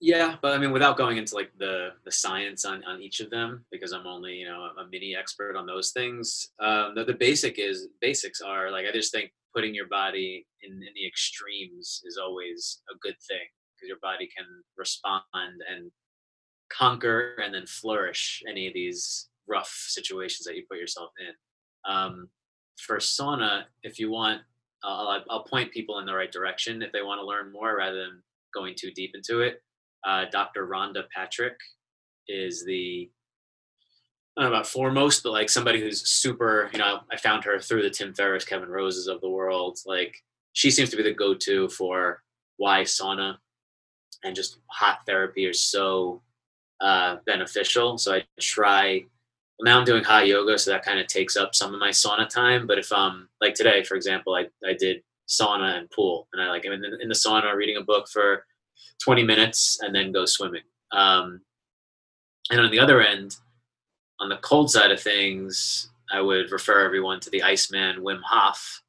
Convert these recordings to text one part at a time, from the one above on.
Yeah, but I mean, without going into like the the science on on each of them, because I'm only you know a mini expert on those things. Um, the, the basic is basics are like I just think putting your body in, in the extremes is always a good thing because your body can respond and conquer and then flourish any of these rough situations that you put yourself in. Um, for sauna, if you want, I'll, I'll point people in the right direction if they want to learn more rather than going too deep into it. Uh, Dr. Rhonda Patrick is the I don't know about foremost, but like somebody who's super, you know, I found her through the Tim Ferriss, Kevin Roses of the world. Like she seems to be the go-to for why sauna and just hot therapy are so uh, beneficial. So I try. Well, now I'm doing hot yoga, so that kind of takes up some of my sauna time. But if um like today, for example, I I did sauna and pool, and I like I'm in the, in the sauna reading a book for 20 minutes and then go swimming. Um, and on the other end, on the cold side of things, I would refer everyone to the Iceman Wim Hof.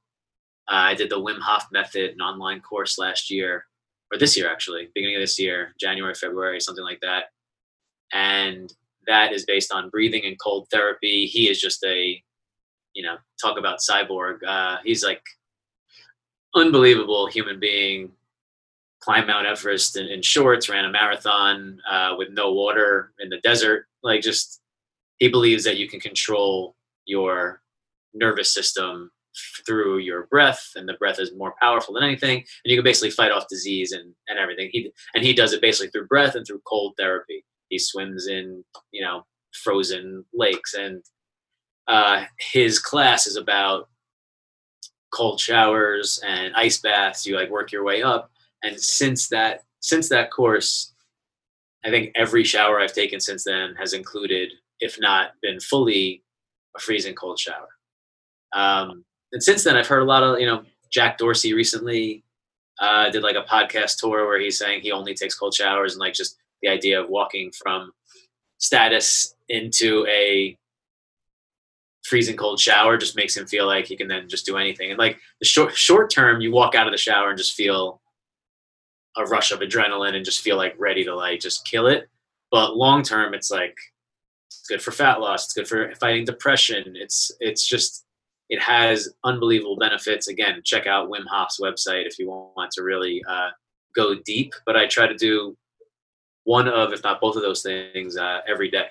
Uh, I did the Wim Hof method, an online course last year, or this year actually, beginning of this year, January, February, something like that. And that is based on breathing and cold therapy. He is just a, you know, talk about cyborg. Uh, he's like unbelievable human being. Climbed Mount Everest in, in shorts, ran a marathon uh, with no water in the desert. Like just, he believes that you can control your nervous system through your breath and the breath is more powerful than anything and you can basically fight off disease and, and everything. He and he does it basically through breath and through cold therapy. He swims in you know frozen lakes and uh, his class is about cold showers and ice baths. You like work your way up and since that since that course i think every shower i've taken since then has included if not been fully a freezing cold shower um, and since then i've heard a lot of you know jack dorsey recently uh, did like a podcast tour where he's saying he only takes cold showers and like just the idea of walking from status into a freezing cold shower just makes him feel like he can then just do anything. And like the short short term, you walk out of the shower and just feel a rush of adrenaline and just feel like ready to like just kill it. But long term, it's like it's good for fat loss. It's good for fighting depression. It's it's just it has unbelievable benefits. Again, check out Wim Hof's website if you want to really uh, go deep. But I try to do one of, if not both of those things uh, every day.